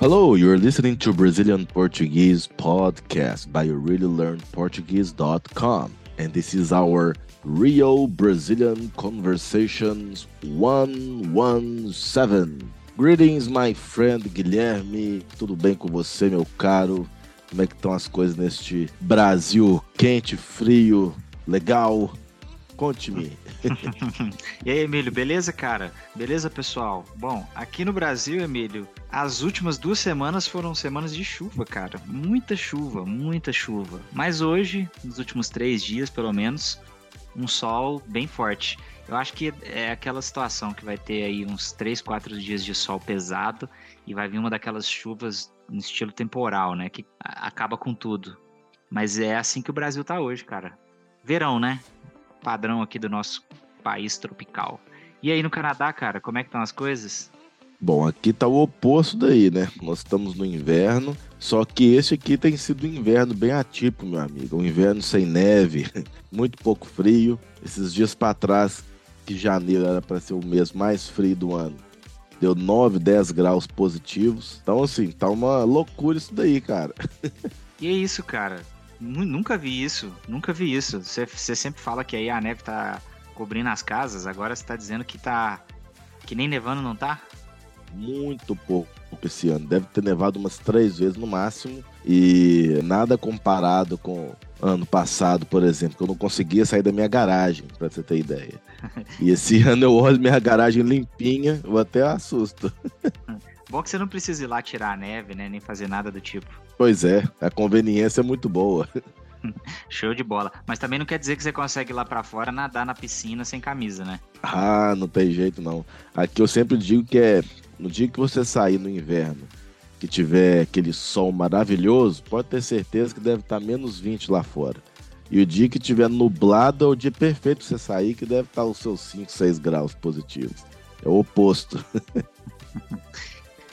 Hello, you're listening to Brazilian Portuguese podcast by reallylearnportuguese.com. And this is our Real Brazilian Conversations 117. Greetings, my friend Guilherme. Tudo bem com você, meu caro? Como é que estão as coisas neste Brasil quente, frio, legal? Conte-me. e aí, Emílio, beleza, cara? Beleza, pessoal? Bom, aqui no Brasil, Emílio, as últimas duas semanas foram semanas de chuva, cara. Muita chuva, muita chuva. Mas hoje, nos últimos três dias, pelo menos, um sol bem forte. Eu acho que é aquela situação que vai ter aí uns três, quatro dias de sol pesado e vai vir uma daquelas chuvas no estilo temporal, né? Que acaba com tudo. Mas é assim que o Brasil tá hoje, cara. Verão, né? Padrão aqui do nosso país tropical. E aí no Canadá, cara, como é que estão as coisas? Bom, aqui tá o oposto daí, né? Nós estamos no inverno, só que esse aqui tem sido um inverno bem atípico, meu amigo. Um inverno sem neve, muito pouco frio. Esses dias para trás, que janeiro era para ser o mês mais frio do ano, deu 9, 10 graus positivos. Então, assim, tá uma loucura isso daí, cara. E é isso, cara. Nunca vi isso, nunca vi isso. Você, você sempre fala que aí a neve tá cobrindo as casas, agora você tá dizendo que tá. que nem nevando não tá? Muito pouco esse ano. Deve ter nevado umas três vezes no máximo. E nada comparado com ano passado, por exemplo, que eu não conseguia sair da minha garagem, pra você ter ideia. E esse ano eu olho minha garagem limpinha, eu até assusto. Bom que você não precisa ir lá tirar a neve, né? Nem fazer nada do tipo. Pois é, a conveniência é muito boa. Show de bola. Mas também não quer dizer que você consegue ir lá para fora nadar na piscina sem camisa, né? Ah, não tem jeito não. Aqui eu sempre digo que é no dia que você sair no inverno, que tiver aquele sol maravilhoso, pode ter certeza que deve estar menos 20 lá fora. E o dia que tiver nublado é o dia perfeito para você sair, que deve estar os seus 5, 6 graus positivos. É o oposto.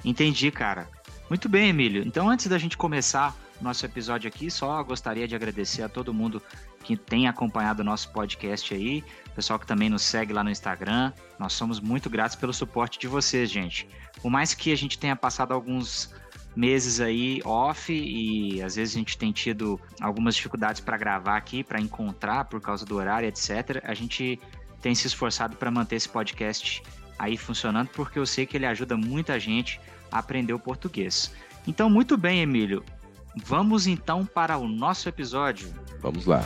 Entendi, cara. Muito bem, Emílio. Então, antes da gente começar nosso episódio aqui, só gostaria de agradecer a todo mundo que tem acompanhado o nosso podcast aí, pessoal que também nos segue lá no Instagram. Nós somos muito gratos pelo suporte de vocês, gente. Por mais que a gente tenha passado alguns meses aí off e às vezes a gente tem tido algumas dificuldades para gravar aqui, para encontrar por causa do horário, etc. A gente tem se esforçado para manter esse podcast aí funcionando porque eu sei que ele ajuda muita gente aprender o português. Então, muito bem, Emílio. Vamos então para o nosso episódio. Vamos lá.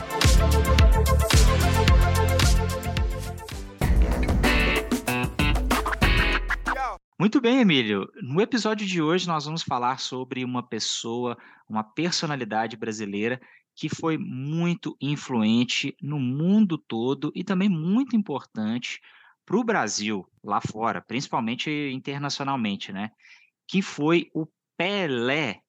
Muito bem, Emílio. No episódio de hoje nós vamos falar sobre uma pessoa, uma personalidade brasileira que foi muito influente no mundo todo e também muito importante para o Brasil lá fora, principalmente internacionalmente, né? que foi o Pelé.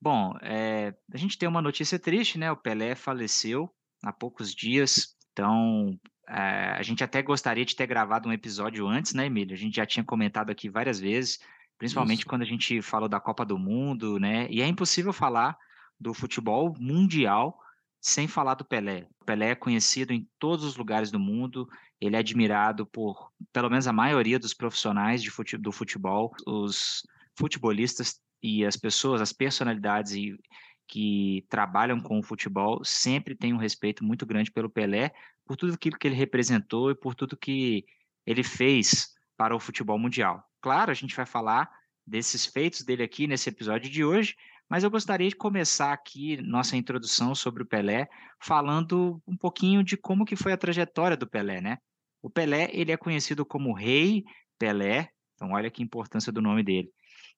Bom, é, a gente tem uma notícia triste, né? O Pelé faleceu há poucos dias, então é, a gente até gostaria de ter gravado um episódio antes, né, Emílio? A gente já tinha comentado aqui várias vezes, principalmente Isso. quando a gente falou da Copa do Mundo, né? E é impossível falar do futebol mundial sem falar do Pelé. O Pelé é conhecido em todos os lugares do mundo, ele é admirado por, pelo menos a maioria dos profissionais de fute do futebol, os futebolistas e as pessoas, as personalidades e, que trabalham com o futebol sempre têm um respeito muito grande pelo Pelé, por tudo aquilo que ele representou e por tudo que ele fez para o futebol mundial. Claro, a gente vai falar desses feitos dele aqui nesse episódio de hoje, mas eu gostaria de começar aqui nossa introdução sobre o Pelé falando um pouquinho de como que foi a trajetória do Pelé, né? O Pelé, ele é conhecido como Rei Pelé, então olha que importância do nome dele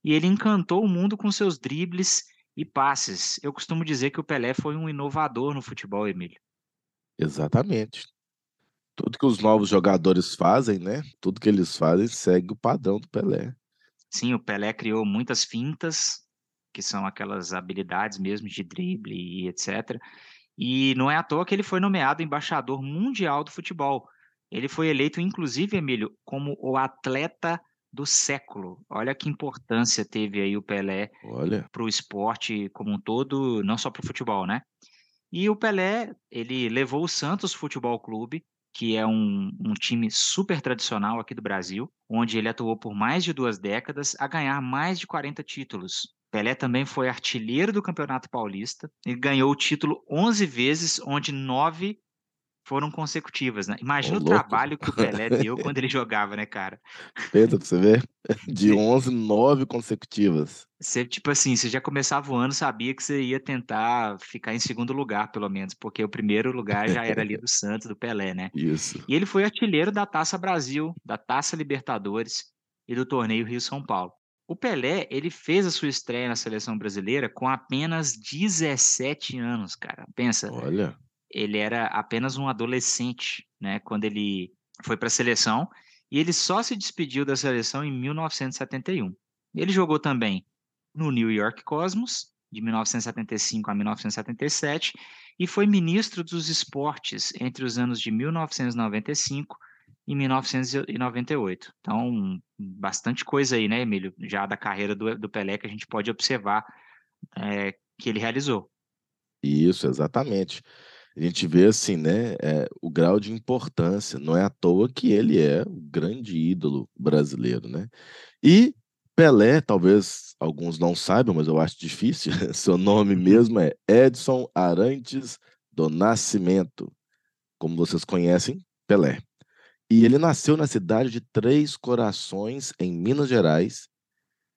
e ele encantou o mundo com seus dribles e passes. Eu costumo dizer que o Pelé foi um inovador no futebol, Emílio. Exatamente. Tudo que os novos jogadores fazem, né? Tudo que eles fazem segue o padrão do Pelé. Sim, o Pelé criou muitas fintas, que são aquelas habilidades mesmo de drible e etc. E não é à toa que ele foi nomeado embaixador mundial do futebol. Ele foi eleito, inclusive, Emílio, como o atleta do século. Olha que importância teve aí o Pelé para o esporte como um todo, não só para o futebol, né? E o Pelé, ele levou o Santos Futebol Clube, que é um, um time super tradicional aqui do Brasil, onde ele atuou por mais de duas décadas, a ganhar mais de 40 títulos. Pelé também foi artilheiro do Campeonato Paulista e ganhou o título 11 vezes, onde nove foram consecutivas, né? Imagina Ô, o trabalho que o Pelé deu quando ele jogava, né, cara? Pensa pra você ver. De 11, 9 consecutivas. Você, tipo assim, você já começava o ano, sabia que você ia tentar ficar em segundo lugar, pelo menos, porque o primeiro lugar já era ali do Santos, do Pelé, né? Isso. E ele foi artilheiro da Taça Brasil, da Taça Libertadores e do torneio Rio-São Paulo. O Pelé, ele fez a sua estreia na seleção brasileira com apenas 17 anos, cara. Pensa. Olha ele era apenas um adolescente, né, quando ele foi para a seleção, e ele só se despediu da seleção em 1971. Ele jogou também no New York Cosmos, de 1975 a 1977, e foi ministro dos esportes entre os anos de 1995 e 1998. Então, bastante coisa aí, né, Emílio, já da carreira do, do Pelé que a gente pode observar é, que ele realizou. Isso, exatamente a gente vê assim, né, é, o grau de importância. Não é à toa que ele é o grande ídolo brasileiro, né? E Pelé, talvez alguns não saibam, mas eu acho difícil. Seu nome uhum. mesmo é Edson Arantes do Nascimento, como vocês conhecem, Pelé. E ele nasceu na cidade de Três Corações, em Minas Gerais,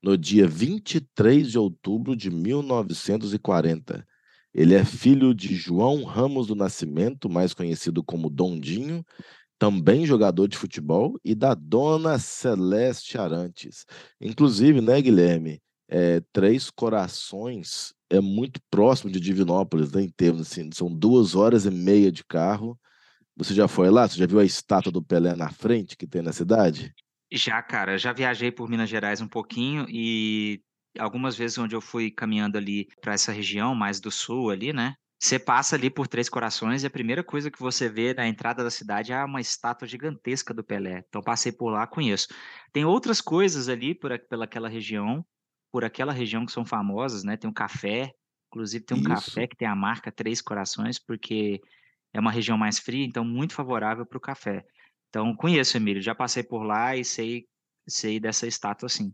no dia 23 de outubro de 1940. Ele é filho de João Ramos do Nascimento, mais conhecido como Dondinho, também jogador de futebol, e da dona Celeste Arantes. Inclusive, né, Guilherme? É, Três Corações é muito próximo de Divinópolis, né, em termos assim, são duas horas e meia de carro. Você já foi lá? Você já viu a estátua do Pelé na frente que tem na cidade? Já, cara, já viajei por Minas Gerais um pouquinho e algumas vezes onde eu fui caminhando ali para essa região mais do sul ali, né? Você passa ali por Três Corações e a primeira coisa que você vê na entrada da cidade é uma estátua gigantesca do Pelé. Então passei por lá, conheço. Tem outras coisas ali por pelaquela região, por aquela região que são famosas, né? Tem um café, inclusive tem um Isso. café que tem a marca Três Corações, porque é uma região mais fria, então muito favorável para o café. Então conheço, Emílio, já passei por lá e sei sei dessa estátua sim.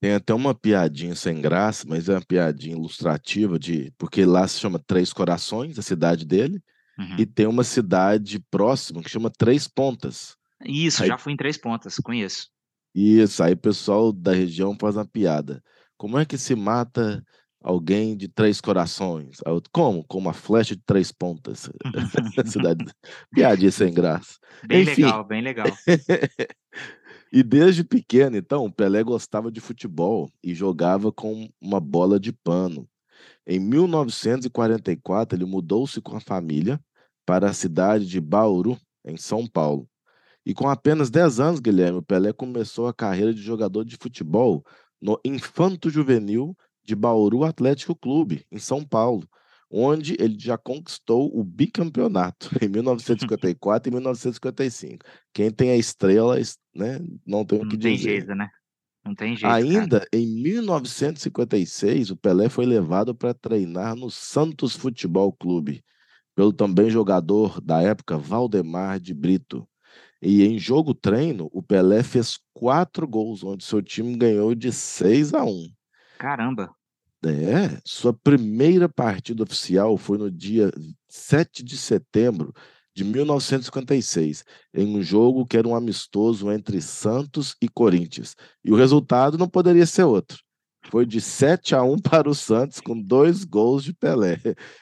Tem até uma piadinha sem graça, mas é uma piadinha ilustrativa de porque lá se chama Três Corações, a cidade dele, uhum. e tem uma cidade próxima que chama Três Pontas. Isso, aí, já fui em Três Pontas, conheço. Isso, aí o pessoal da região faz uma piada. Como é que se mata alguém de três corações? Como? Com uma flecha de três pontas. cidade... Piadinha sem graça. Bem Enfim. legal, bem legal. E desde pequeno, então, Pelé gostava de futebol e jogava com uma bola de pano. Em 1944, ele mudou-se com a família para a cidade de Bauru, em São Paulo. E com apenas 10 anos, Guilherme, Pelé começou a carreira de jogador de futebol no Infanto Juvenil de Bauru Atlético Clube, em São Paulo, onde ele já conquistou o bicampeonato em 1954 e 1955. Quem tem a estrela, né, não tem o que dizer. Não tem jeito, né? Não tem jeito. Ainda cara. em 1956, o Pelé foi levado para treinar no Santos Futebol Clube, pelo também jogador da época Valdemar de Brito. E em jogo treino, o Pelé fez quatro gols, onde seu time ganhou de 6 a 1. Caramba! É, sua primeira partida oficial foi no dia 7 de setembro de 1956, em um jogo que era um amistoso entre Santos e Corinthians. E o resultado não poderia ser outro. Foi de 7 a 1 para o Santos, com dois gols de Pelé.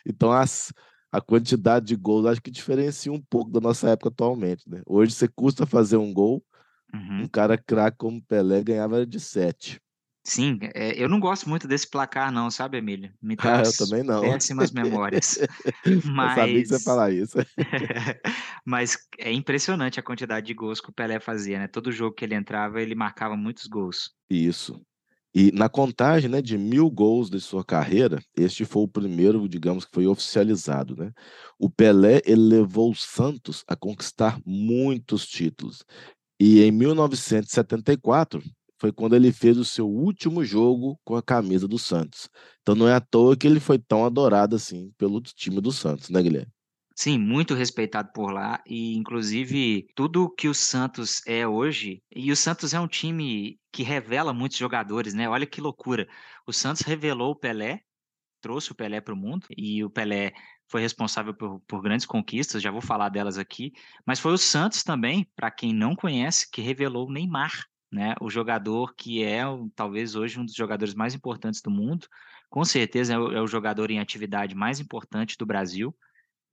Então, as, a quantidade de gols acho que diferencia um pouco da nossa época atualmente. Né? Hoje você custa fazer um gol, uhum. um cara craque como Pelé ganhava de 7. Sim, é, eu não gosto muito desse placar, não, sabe, Emílio? Me Ah, eu também não. péssimas memórias. Eu sabia que você ia falar isso. mas é impressionante a quantidade de gols que o Pelé fazia, né? Todo jogo que ele entrava, ele marcava muitos gols. Isso. E na contagem né, de mil gols de sua carreira, este foi o primeiro, digamos, que foi oficializado. Né? O Pelé ele levou o Santos a conquistar muitos títulos. E em 1974, foi quando ele fez o seu último jogo com a camisa do Santos. Então não é à toa que ele foi tão adorado assim pelo time do Santos, né, Guilherme? Sim, muito respeitado por lá e inclusive tudo que o Santos é hoje, e o Santos é um time que revela muitos jogadores, né? Olha que loucura. O Santos revelou o Pelé, trouxe o Pelé para o mundo e o Pelé foi responsável por, por, grandes conquistas, já vou falar delas aqui, mas foi o Santos também, para quem não conhece, que revelou o Neymar, né? O jogador que é talvez hoje um dos jogadores mais importantes do mundo, com certeza é o, é o jogador em atividade mais importante do Brasil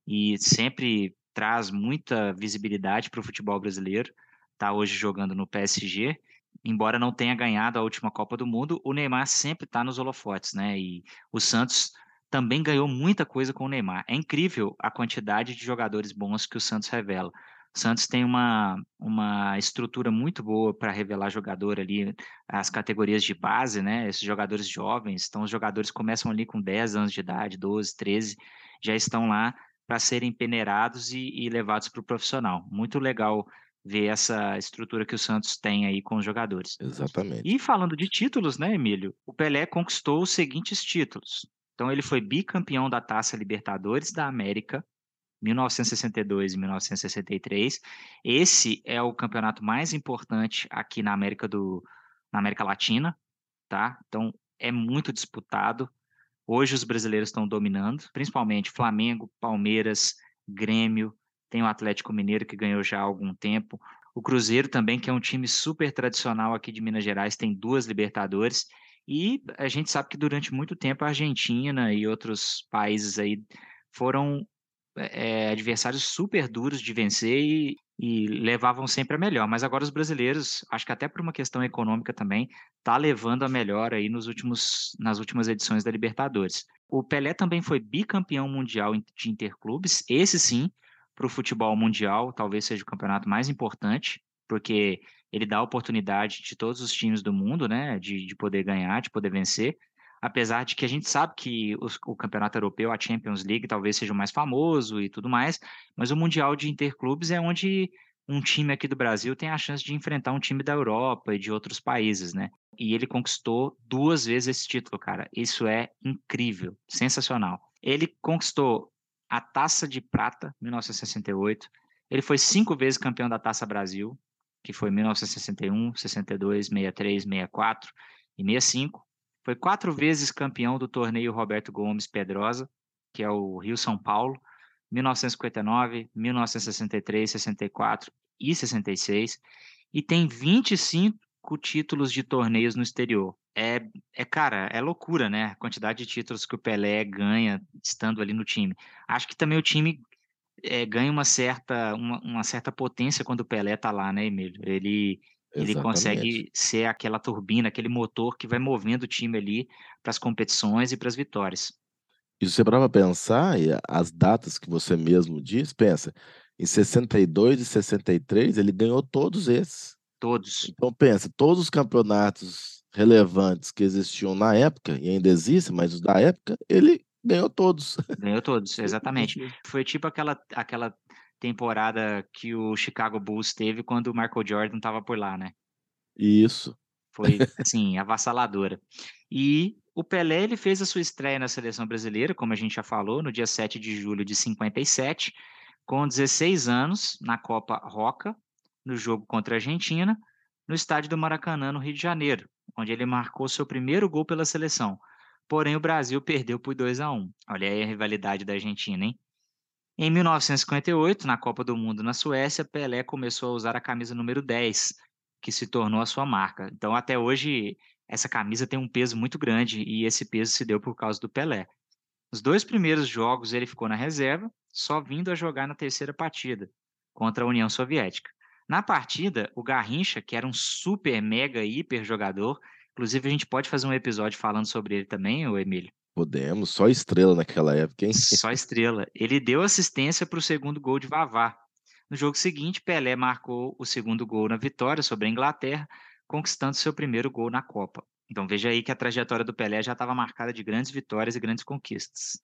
e sempre traz muita visibilidade para o futebol brasileiro. Está hoje jogando no PSG, embora não tenha ganhado a última Copa do Mundo, o Neymar sempre está nos holofotes, né? E o Santos também ganhou muita coisa com o Neymar. É incrível a quantidade de jogadores bons que o Santos revela. O Santos tem uma, uma estrutura muito boa para revelar jogador ali, as categorias de base, né? Esses jogadores jovens, então os jogadores começam ali com 10 anos de idade, 12, 13, já estão lá para serem peneirados e, e levados para o profissional. Muito legal ver essa estrutura que o Santos tem aí com os jogadores. Exatamente. E falando de títulos, né, Emílio? O Pelé conquistou os seguintes títulos. Então ele foi bicampeão da Taça Libertadores da América 1962 e 1963. Esse é o campeonato mais importante aqui na América do na América Latina, tá? Então é muito disputado. Hoje os brasileiros estão dominando, principalmente Flamengo, Palmeiras, Grêmio, tem o Atlético Mineiro que ganhou já há algum tempo. O Cruzeiro também, que é um time super tradicional aqui de Minas Gerais, tem duas Libertadores. E a gente sabe que durante muito tempo a Argentina e outros países aí foram é, adversários super duros de vencer e, e, levavam sempre a melhor. Mas agora os brasileiros, acho que até por uma questão econômica também, tá levando a melhor aí nos últimos, nas últimas edições da Libertadores. O Pelé também foi bicampeão mundial de interclubes. Esse sim, para o futebol mundial, talvez seja o campeonato mais importante, porque ele dá a oportunidade de todos os times do mundo, né, de, de poder ganhar, de poder vencer apesar de que a gente sabe que o, o, campeonato europeu, a Champions League, talvez seja o mais famoso e tudo mais, mas o Mundial de Interclubes é onde um time aqui do Brasil tem a chance de enfrentar um time da Europa e de outros países, né? E ele conquistou duas vezes esse título, cara. Isso é incrível, sensacional. Ele conquistou a Taça de Prata, 1968. Ele foi cinco vezes campeão da Taça Brasil, que foi 1961, 62, 63, 64 e 65. Foi quatro vezes campeão do torneio Roberto Gomes Pedrosa, que é o Rio São Paulo, 1959, 1963, 64 e 66, e tem 25 títulos de torneios no exterior. É, é, cara, é loucura, né? A quantidade de títulos que o Pelé ganha estando ali no time. Acho que também o time é, ganha uma certa, uma, uma, certa potência quando o Pelé tá lá, né, Emílio? Ele, ele consegue ser aquela turbina, aquele motor que vai movendo o time ali para as competições e para as vitórias. E você para pensar, e as datas que você mesmo diz, pensa, em 62 e 63 ele ganhou todos esses. Todos. Então pensa, todos os campeonatos relevantes que existiam na época, e ainda existem, mas os da época, ele ganhou todos. Ganhou todos, exatamente. Foi tipo aquela, aquela temporada que o Chicago Bulls teve quando o Michael Jordan estava por lá, né? Isso. Foi, assim, avassaladora. E o Pelé, ele fez a sua estreia na seleção brasileira, como a gente já falou, no dia 7 de julho de 57, com 16 anos, na Copa Roca, no jogo contra a Argentina, no estádio do Maracanã, no Rio de Janeiro, onde ele marcou seu primeiro gol pela seleção. Porém, o Brasil perdeu por 2 a 1 Olha aí a rivalidade da Argentina, hein? Em 1958, na Copa do Mundo na Suécia, Pelé começou a usar a camisa número 10, que se tornou a sua marca. Então, até hoje, essa camisa tem um peso muito grande e esse peso se deu por causa do Pelé. Nos dois primeiros jogos ele ficou na reserva, só vindo a jogar na terceira partida, contra a União Soviética. Na partida, o Garrincha, que era um super, mega, hiper jogador, inclusive a gente pode fazer um episódio falando sobre ele também, o Emílio, Podemos, só estrela naquela época, hein? Só estrela. Ele deu assistência para o segundo gol de Vavá. No jogo seguinte, Pelé marcou o segundo gol na vitória sobre a Inglaterra, conquistando seu primeiro gol na Copa. Então veja aí que a trajetória do Pelé já estava marcada de grandes vitórias e grandes conquistas.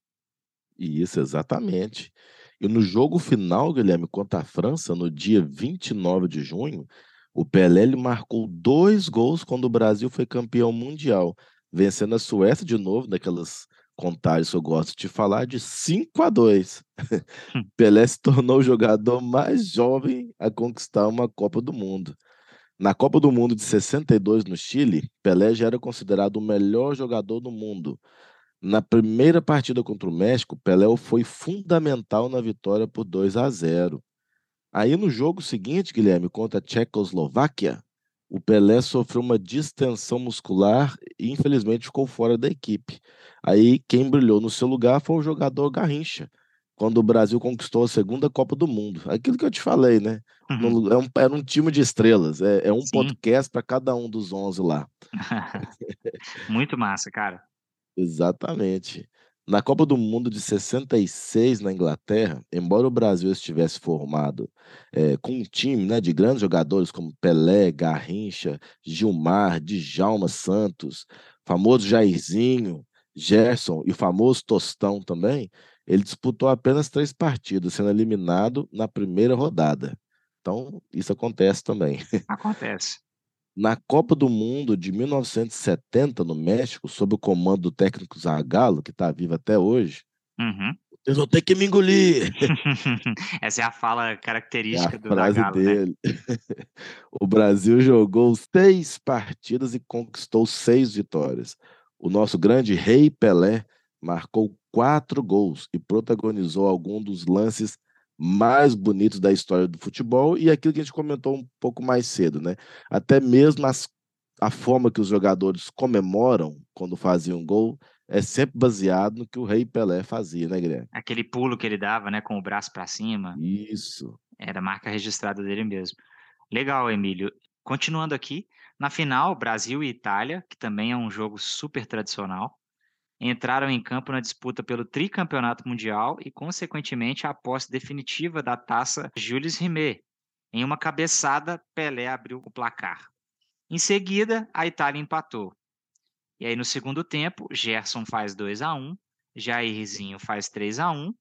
Isso, exatamente. E no jogo final, Guilherme, contra a França, no dia 29 de junho, o Pelé ele marcou dois gols quando o Brasil foi campeão mundial vencendo a Suécia de novo, naquelas contar isso, eu gosto de falar, de 5 a 2. Pelé se tornou o jogador mais jovem a conquistar uma Copa do Mundo. Na Copa do Mundo de 62 no Chile, Pelé já era considerado o melhor jogador do mundo. Na primeira partida contra o México, Pelé foi fundamental na vitória por 2 a 0. Aí no jogo seguinte, Guilherme, contra a Tchecoslováquia, o Pelé sofreu uma distensão muscular e infelizmente ficou fora da equipe. Aí quem brilhou no seu lugar foi o jogador Garrincha, quando o Brasil conquistou a segunda Copa do Mundo. Aquilo que eu te falei, né? Uhum. É um, era um time de estrelas, é, é um Sim. podcast para cada um dos 11 lá. Muito massa, cara. Exatamente. Na Copa do Mundo de 66 na Inglaterra, embora o Brasil estivesse formado é, com um time né, de grandes jogadores como Pelé, Garrincha, Gilmar, Djalma Santos, famoso Jairzinho, Gerson e o famoso Tostão também, ele disputou apenas três partidas, sendo eliminado na primeira rodada. Então, isso acontece também. Acontece. Na Copa do Mundo de 1970, no México, sob o comando do técnico Zagallo, que está vivo até hoje, uhum. vocês vão ter que me engolir. Essa é a fala característica é a do frase Zagallo, né? dele. Né? o Brasil jogou seis partidas e conquistou seis vitórias. O nosso grande rei Pelé marcou quatro gols e protagonizou alguns dos lances mais bonitos da história do futebol e aquilo que a gente comentou um pouco mais cedo, né? Até mesmo as, a forma que os jogadores comemoram quando faziam um gol é sempre baseado no que o Rei Pelé fazia, né, Guilherme? Aquele pulo que ele dava, né, com o braço para cima. Isso. Era a marca registrada dele mesmo. Legal, Emílio. Continuando aqui, na final, Brasil e Itália, que também é um jogo super tradicional entraram em campo na disputa pelo tricampeonato mundial e, consequentemente, a posse definitiva da taça Jules Rimet. Em uma cabeçada, Pelé abriu o placar. Em seguida, a Itália empatou. E aí, no segundo tempo, Gerson faz 2 a 1 Jairzinho faz 3 a 1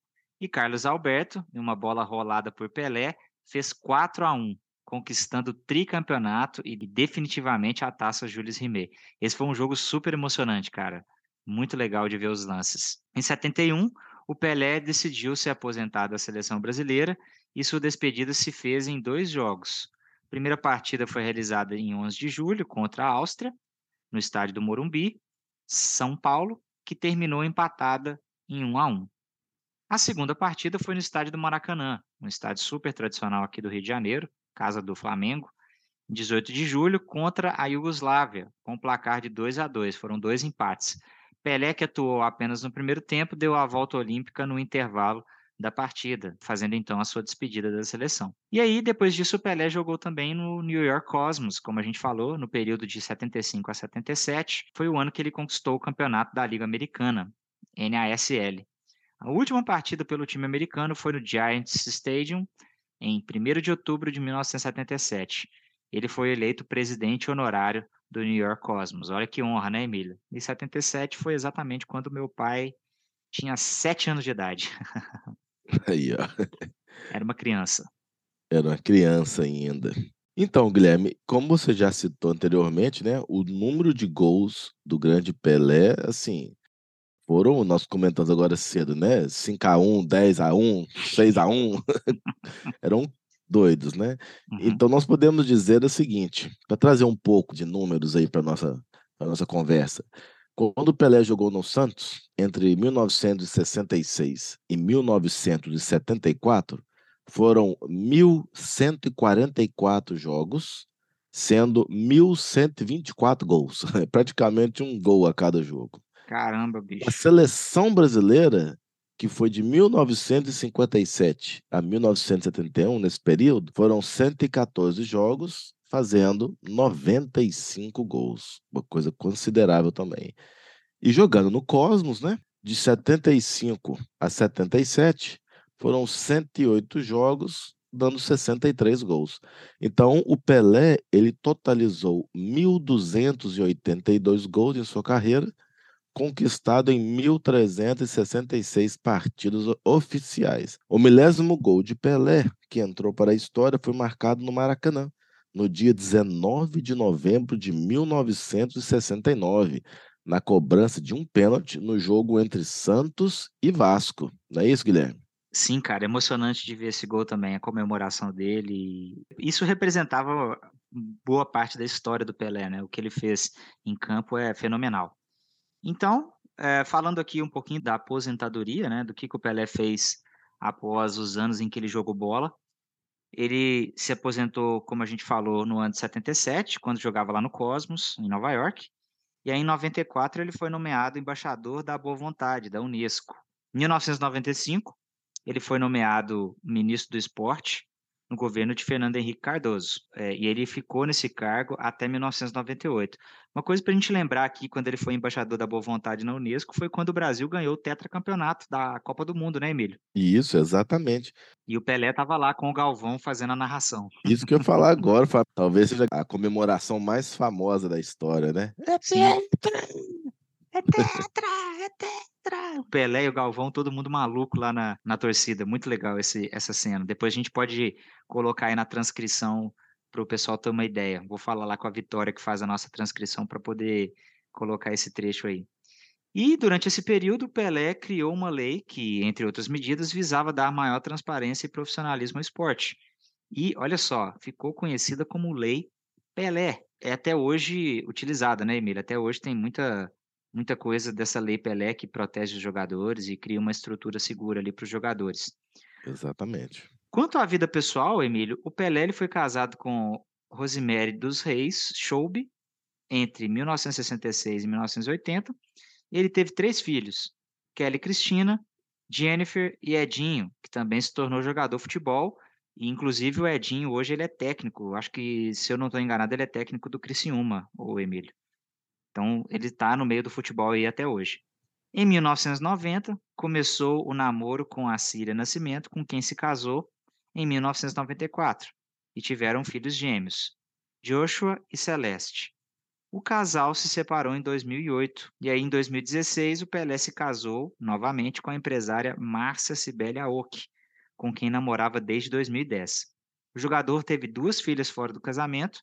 e Carlos Alberto, em uma bola rolada por Pelé, fez 4 a 1 conquistando o tricampeonato e definitivamente a taça Jules Rimet. Esse foi um jogo super emocionante, cara. Muito legal de ver os lances. Em 71, o Pelé decidiu se aposentar da seleção brasileira e sua despedida se fez em dois jogos. A primeira partida foi realizada em 11 de julho contra a Áustria, no estádio do Morumbi, São Paulo, que terminou empatada em 1 a 1. A segunda partida foi no estádio do Maracanã, um estádio super tradicional aqui do Rio de Janeiro, casa do Flamengo, em 18 de julho contra a Iugoslávia, com um placar de 2 a 2. Foram dois empates. Pelé, que atuou apenas no primeiro tempo, deu a volta olímpica no intervalo da partida, fazendo então a sua despedida da seleção. E aí, depois disso, o Pelé jogou também no New York Cosmos, como a gente falou, no período de 75 a 77. Foi o ano que ele conquistou o campeonato da Liga Americana, NASL. A última partida pelo time americano foi no Giants Stadium, em 1 de outubro de 1977. Ele foi eleito presidente honorário do New York Cosmos. Olha que honra, né, Emílio? Em 77 foi exatamente quando meu pai tinha sete anos de idade. Aí, ó. Era uma criança. Era uma criança ainda. Então, Guilherme, como você já citou anteriormente, né, o número de gols do grande Pelé, assim, foram, nós comentamos agora cedo, né, 5x1, 10x1, 6x1, eram doidos, né? Uhum. Então nós podemos dizer o seguinte, para trazer um pouco de números aí para nossa pra nossa conversa. Quando o Pelé jogou no Santos, entre 1966 e 1974, foram 1.144 jogos, sendo 1.124 gols. Praticamente um gol a cada jogo. Caramba, bicho. A seleção brasileira que foi de 1957 a 1971, nesse período, foram 114 jogos, fazendo 95 gols, uma coisa considerável também. E jogando no Cosmos, né? De 75 a 77, foram 108 jogos, dando 63 gols. Então, o Pelé, ele totalizou 1.282 gols em sua carreira, conquistado em 1.366 partidas oficiais. O milésimo gol de Pelé, que entrou para a história, foi marcado no Maracanã, no dia 19 de novembro de 1969, na cobrança de um pênalti no jogo entre Santos e Vasco. Não é isso, Guilherme? Sim, cara, emocionante de ver esse gol também, a comemoração dele. Isso representava boa parte da história do Pelé, né? O que ele fez em campo é fenomenal. Então, é, falando aqui um pouquinho da aposentadoria, né? Do que, que o Pelé fez após os anos em que ele jogou bola. Ele se aposentou, como a gente falou, no ano de 77, quando jogava lá no Cosmos, em Nova York. E aí, em 94, ele foi nomeado embaixador da Boa Vontade, da Unesco. Em 1995, ele foi nomeado ministro do esporte no governo de Fernando Henrique Cardoso. É, e ele ficou nesse cargo até 1998. Uma coisa para a gente lembrar aqui, quando ele foi embaixador da Boa Vontade na Unesco, foi quando o Brasil ganhou o tetracampeonato da Copa do Mundo, né, Emílio? Isso, exatamente. E o Pelé estava lá com o Galvão fazendo a narração. Isso que eu ia falar agora, talvez seja a comemoração mais famosa da história, né? É tetra! É tetra! É tetra! O Pelé e o Galvão, todo mundo maluco lá na, na torcida. Muito legal esse, essa cena. Depois a gente pode colocar aí na transcrição para o pessoal ter uma ideia. Vou falar lá com a Vitória que faz a nossa transcrição para poder colocar esse trecho aí. E durante esse período, o Pelé criou uma lei que, entre outras medidas, visava dar maior transparência e profissionalismo ao esporte. E olha só, ficou conhecida como Lei Pelé. É até hoje utilizada, né, Emília? Até hoje tem muita muita coisa dessa lei Pelé que protege os jogadores e cria uma estrutura segura ali para os jogadores. Exatamente. Quanto à vida pessoal, Emílio, o Pelé ele foi casado com Rosemary dos Reis Schoube entre 1966 e 1980. E ele teve três filhos: Kelly Cristina, Jennifer e Edinho, que também se tornou jogador de futebol. E, inclusive, o Edinho hoje ele é técnico. Acho que, se eu não estou enganado, ele é técnico do Criciúma, o Emílio. Então, ele está no meio do futebol aí até hoje. Em 1990, começou o namoro com a Cília Nascimento, com quem se casou em 1994, e tiveram filhos gêmeos, Joshua e Celeste. O casal se separou em 2008, e aí em 2016 o Pelé se casou novamente com a empresária Márcia Sibeli Aoki, com quem namorava desde 2010. O jogador teve duas filhas fora do casamento,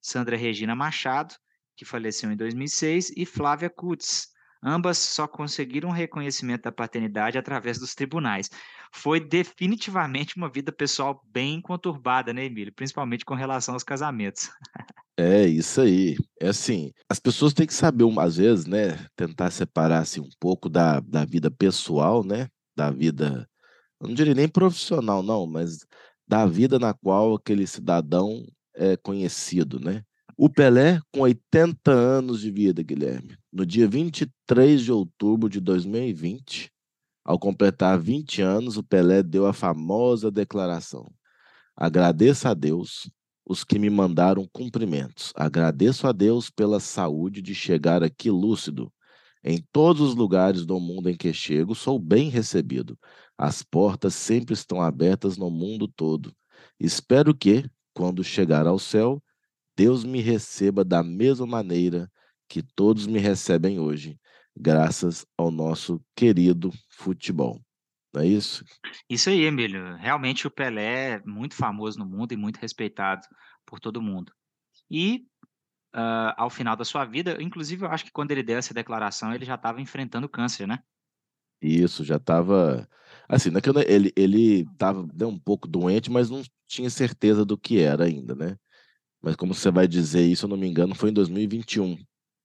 Sandra Regina Machado que faleceu em 2006, e Flávia Kutz. Ambas só conseguiram reconhecimento da paternidade através dos tribunais. Foi definitivamente uma vida pessoal bem conturbada, né, Emílio? Principalmente com relação aos casamentos. É isso aí. É assim, as pessoas têm que saber, às vezes, né, tentar separar assim, um pouco da, da vida pessoal, né, da vida, não diria nem profissional, não, mas da vida na qual aquele cidadão é conhecido, né? O Pelé, com 80 anos de vida, Guilherme, no dia 23 de outubro de 2020, ao completar 20 anos, o Pelé deu a famosa declaração: Agradeço a Deus os que me mandaram cumprimentos. Agradeço a Deus pela saúde de chegar aqui lúcido. Em todos os lugares do mundo em que chego, sou bem recebido. As portas sempre estão abertas no mundo todo. Espero que, quando chegar ao céu, Deus me receba da mesma maneira que todos me recebem hoje, graças ao nosso querido futebol. Não é isso? Isso aí, Emílio. Realmente o Pelé é muito famoso no mundo e muito respeitado por todo mundo. E uh, ao final da sua vida, inclusive eu acho que quando ele deu essa declaração, ele já estava enfrentando câncer, né? Isso, já estava. Assim, não é ele estava né, um pouco doente, mas não tinha certeza do que era ainda, né? Mas como você vai dizer isso, eu não me engano, foi em 2021,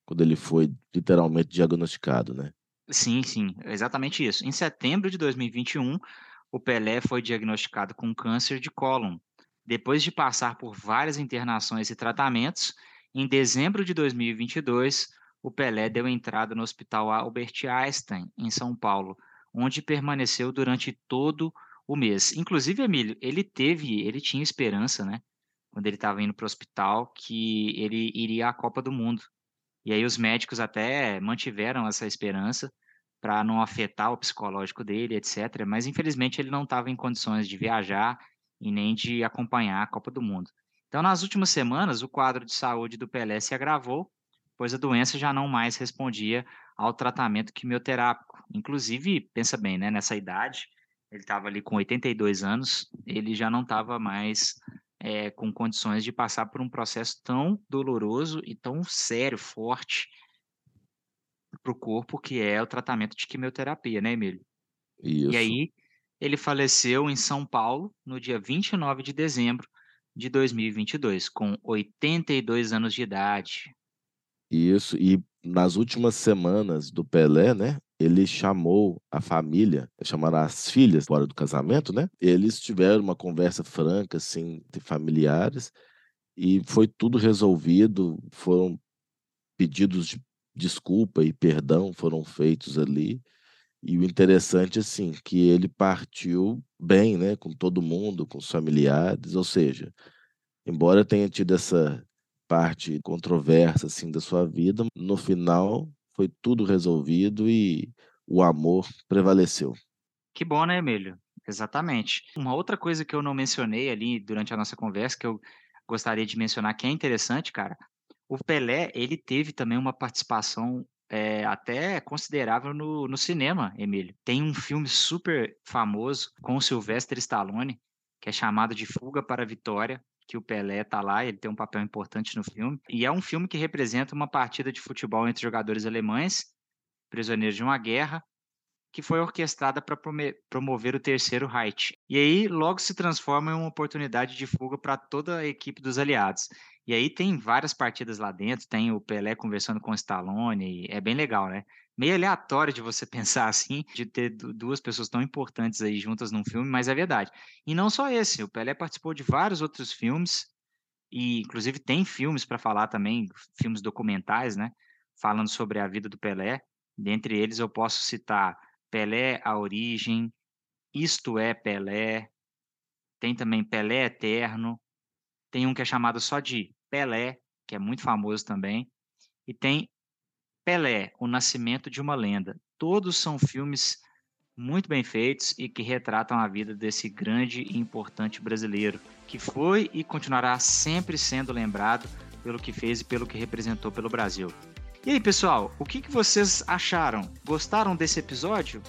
quando ele foi literalmente diagnosticado, né? Sim, sim, exatamente isso. Em setembro de 2021, o Pelé foi diagnosticado com câncer de cólon. Depois de passar por várias internações e tratamentos, em dezembro de 2022, o Pelé deu entrada no Hospital Albert Einstein, em São Paulo, onde permaneceu durante todo o mês. Inclusive, Emílio, ele teve, ele tinha esperança, né, quando ele estava indo para o hospital, que ele iria à Copa do Mundo. E aí os médicos até mantiveram essa esperança para não afetar o psicológico dele, etc. Mas infelizmente ele não estava em condições de viajar e nem de acompanhar a Copa do Mundo. Então, nas últimas semanas, o quadro de saúde do Pelé se agravou, pois a doença já não mais respondia ao tratamento quimioterápico. Inclusive, pensa bem, né, nessa idade, ele estava ali com 82 anos, ele já não estava mais é, com condições de passar por um processo tão doloroso e tão sério, forte. para o corpo, que é o tratamento de quimioterapia, né, Emílio? Isso. E aí, ele faleceu em São Paulo no dia 29 de dezembro de 2022, com 82 anos de idade. Isso, e nas últimas semanas do Pelé, né, ele chamou a família, chamaram as filhas fora do casamento, né? Eles tiveram uma conversa franca, assim, de familiares, e foi tudo resolvido, foram pedidos de desculpa e perdão foram feitos ali. E o interessante, assim, que ele partiu bem, né, com todo mundo, com os familiares, ou seja, embora tenha tido essa parte controversa, assim, da sua vida, no final foi tudo resolvido e o amor prevaleceu. Que bom, né, Emílio? Exatamente. Uma outra coisa que eu não mencionei ali durante a nossa conversa, que eu gostaria de mencionar, que é interessante, cara, o Pelé, ele teve também uma participação é, até considerável no, no cinema, Emílio. Tem um filme super famoso com o Sylvester Stallone, que é chamado de Fuga para a Vitória, que o Pelé tá lá, ele tem um papel importante no filme. E é um filme que representa uma partida de futebol entre jogadores alemães, prisioneiros de uma guerra, que foi orquestrada para promover o terceiro Reich. E aí logo se transforma em uma oportunidade de fuga para toda a equipe dos aliados. E aí tem várias partidas lá dentro, tem o Pelé conversando com o Stallone, é bem legal, né? Meio aleatório de você pensar assim, de ter duas pessoas tão importantes aí juntas num filme, mas é verdade. E não só esse, o Pelé participou de vários outros filmes, e inclusive tem filmes para falar também, filmes documentais, né? Falando sobre a vida do Pelé. Dentre eles eu posso citar Pelé, a origem, Isto é Pelé, tem também Pelé Eterno, tem um que é chamado só de Pelé, que é muito famoso também, e tem Pelé, O Nascimento de uma Lenda. Todos são filmes muito bem feitos e que retratam a vida desse grande e importante brasileiro, que foi e continuará sempre sendo lembrado pelo que fez e pelo que representou pelo Brasil. E aí, pessoal, o que, que vocês acharam? Gostaram desse episódio?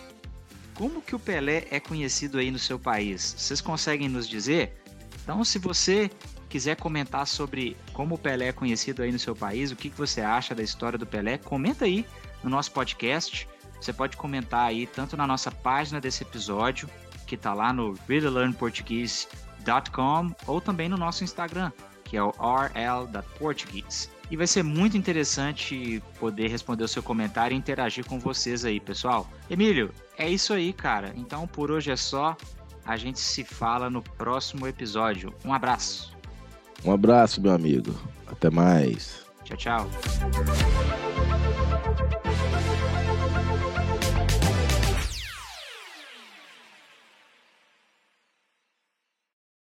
Como que o Pelé é conhecido aí no seu país? Vocês conseguem nos dizer? Então, se você quiser comentar sobre como o Pelé é conhecido aí no seu país, o que, que você acha da história do Pelé, comenta aí no nosso podcast. Você pode comentar aí tanto na nossa página desse episódio, que está lá no reallylearnportuguese.com, ou também no nosso Instagram, que é o rl.portuguese. E vai ser muito interessante poder responder o seu comentário e interagir com vocês aí, pessoal. Emílio, é isso aí, cara. Então por hoje é só. A gente se fala no próximo episódio. Um abraço. Um abraço, meu amigo. Até mais. Tchau, tchau.